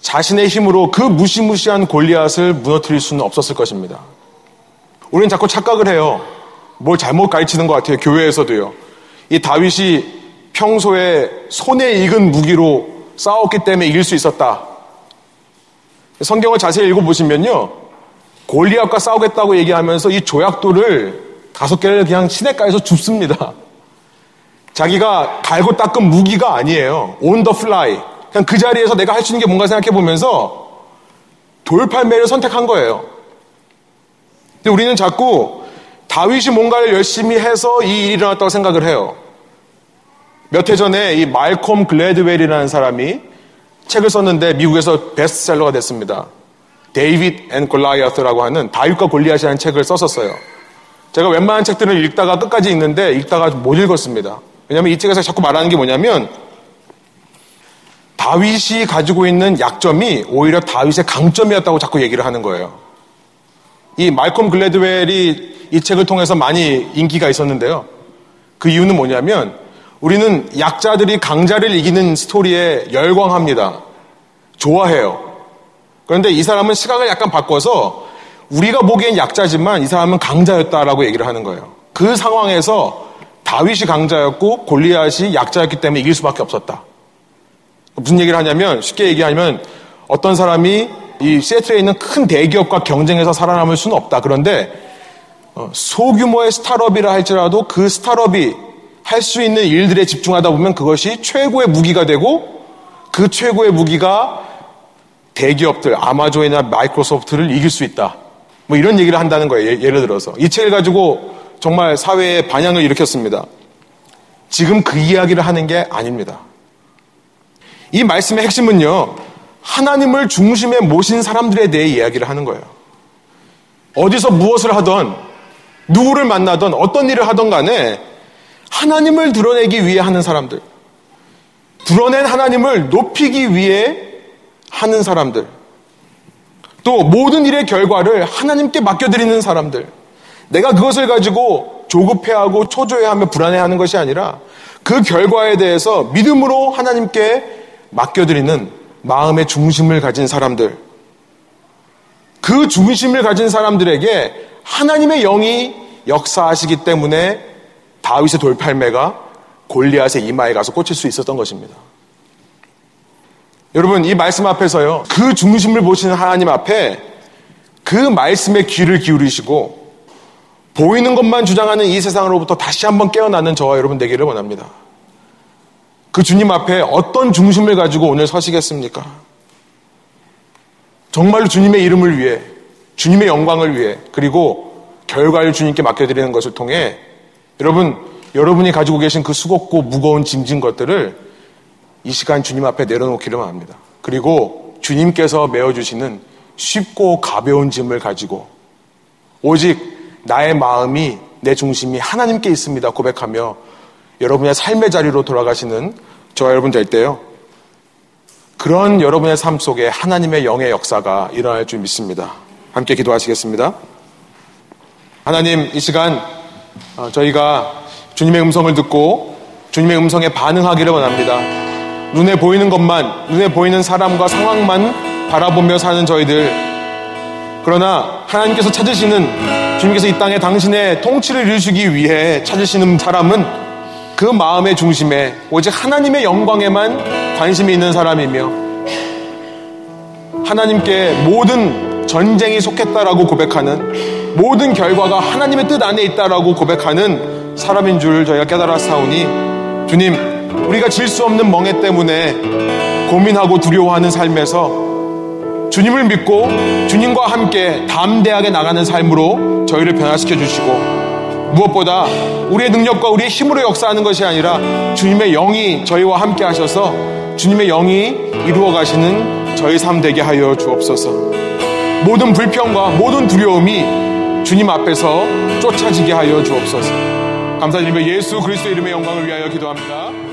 자신의 힘으로 그 무시무시한 골리앗을 무너뜨릴 수는 없었을 것입니다. 우리는 자꾸 착각을 해요. 뭘 잘못 가르치는 것 같아요. 교회에서도요. 이 다윗이 평소에 손에 익은 무기로 싸웠기 때문에 이길 수 있었다. 성경을 자세히 읽어보시면요. 골리앗과 싸우겠다고 얘기하면서 이 조약돌을 다섯 개를 그냥 시냇가에서 줍습니다. 자기가 갈고 닦은 무기가 아니에요. On the fly. 그냥 그 자리에서 내가 할 수 있는 게 뭔가 생각해 보면서 돌팔매를 선택한 거예요. 근데 우리는 자꾸 다윗이 뭔가를 열심히 해서 이 일이 일어났다고 생각을 해요. 몇 해 전에 이 말콤 글래드웰이라는 사람이 책을 썼는데 미국에서 베스트셀러가 됐습니다. David and Goliath라고 하는 다윗과 골리앗이라는 책을 썼었어요. 제가 웬만한 책들을 읽다가 끝까지 읽는데 읽다가 못 읽었습니다. 왜냐하면 이 책에서 자꾸 말하는 게 뭐냐면 다윗이 가지고 있는 약점이 오히려 다윗의 강점이었다고 자꾸 얘기를 하는 거예요. 이 말콤 글래드웰이 이 책을 통해서 많이 인기가 있었는데요. 그 이유는 뭐냐면 우리는 약자들이 강자를 이기는 스토리에 열광합니다. 좋아해요. 그런데 이 사람은 시각을 약간 바꿔서 우리가 보기엔 약자지만 이 사람은 강자였다라고 얘기를 하는 거예요. 그 상황에서 다윗이 강자였고 골리앗이 약자였기 때문에 이길 수밖에 없었다. 무슨 얘기를 하냐면 쉽게 얘기하면 어떤 사람이 이 시애틀에 있는 큰 대기업과 경쟁해서 살아남을 수는 없다. 그런데 어, 소규모의 스타트업이라 할지라도 그 스타트업이 할 수 있는 일들에 집중하다 보면 그것이 최고의 무기가 되고 그 최고의 무기가 대기업들 아마존이나 마이크로소프트를 이길 수 있다. 뭐 이런 얘기를 한다는 거예요. 예, 예를 들어서 이 책을 가지고 정말 사회에 반향을 일으켰습니다. 지금 그 이야기를 하는 게 아닙니다. 이 말씀의 핵심은요. 하나님을 중심에 모신 사람들에 대해 이야기를 하는 거예요. 어디서 무엇을 하던 누구를 만나던 어떤 일을 하던 간에 하나님을 드러내기 위해 하는 사람들. 드러낸 하나님을 높이기 위해 하는 사람들. 또 모든 일의 결과를 하나님께 맡겨드리는 사람들. 내가 그것을 가지고 조급해하고 초조해하며 불안해하는 것이 아니라 그 결과에 대해서 믿음으로 하나님께 맡겨드리는 마음의 중심을 가진 사람들. 그 중심을 가진 사람들에게 하나님의 영이 역사하시기 때문에 다윗의 돌팔매가 골리앗의 이마에 가서 꽂힐 수 있었던 것입니다. 여러분, 이 말씀 앞에서요, 그 중심을 보시는 하나님 앞에 그 말씀에 귀를 기울이시고 보이는 것만 주장하는 이 세상으로부터 다시 한번 깨어나는 저와 여러분 되기를 원합니다. 그 주님 앞에 어떤 중심을 가지고 오늘 서시겠습니까? 정말로 주님의 이름을 위해, 주님의 영광을 위해, 그리고 결과를 주님께 맡겨드리는 것을 통해 여러분, 여러분이 가지고 계신 그 수고고 무거운 짐진 것들을 이 시간 주님 앞에 내려놓기를 원합니다. 그리고 주님께서 메어주시는 쉽고 가벼운 짐을 가지고 오직 나의 마음이 내 중심이 하나님께 있습니다 고백하며 여러분의 삶의 자리로 돌아가시는 저와 여러분 될 때요. 그런 여러분의 삶 속에 하나님의 영의 역사가 일어날 줄 믿습니다. 함께 기도하시겠습니다. 하나님, 이 시간 어, 저희가 주님의 음성을 듣고 주님의 음성에 반응하기를 원합니다. 눈에 보이는 것만, 눈에 보이는 사람과 상황만 바라보며 사는 저희들. 그러나 하나님께서 찾으시는 주님께서 이 땅에 당신의 통치를 이루시기 위해 찾으시는 사람은 그 마음의 중심에 오직 하나님의 영광에만 관심이 있는 사람이며 하나님께 모든 전쟁이 속했다라고 고백하는 모든 결과가 하나님의 뜻 안에 있다라고 고백하는 사람인 줄 저희가 깨달았사오니 주님 우리가 질 수 없는 멍해 때문에 고민하고 두려워하는 삶에서 주님을 믿고 주님과 함께 담대하게 나가는 삶으로 저희를 변화시켜 주시고 무엇보다 우리의 능력과 우리의 힘으로 역사하는 것이 아니라 주님의 영이 저희와 함께 하셔서 주님의 영이 이루어 가시는 저희 삶 되게 하여 주옵소서. 모든 불평과 모든 두려움이 주님 앞에서 쫓아지게 하여 주옵소서. 감사드리며 예수 그리스도 이름의 영광을 위하여 기도합니다.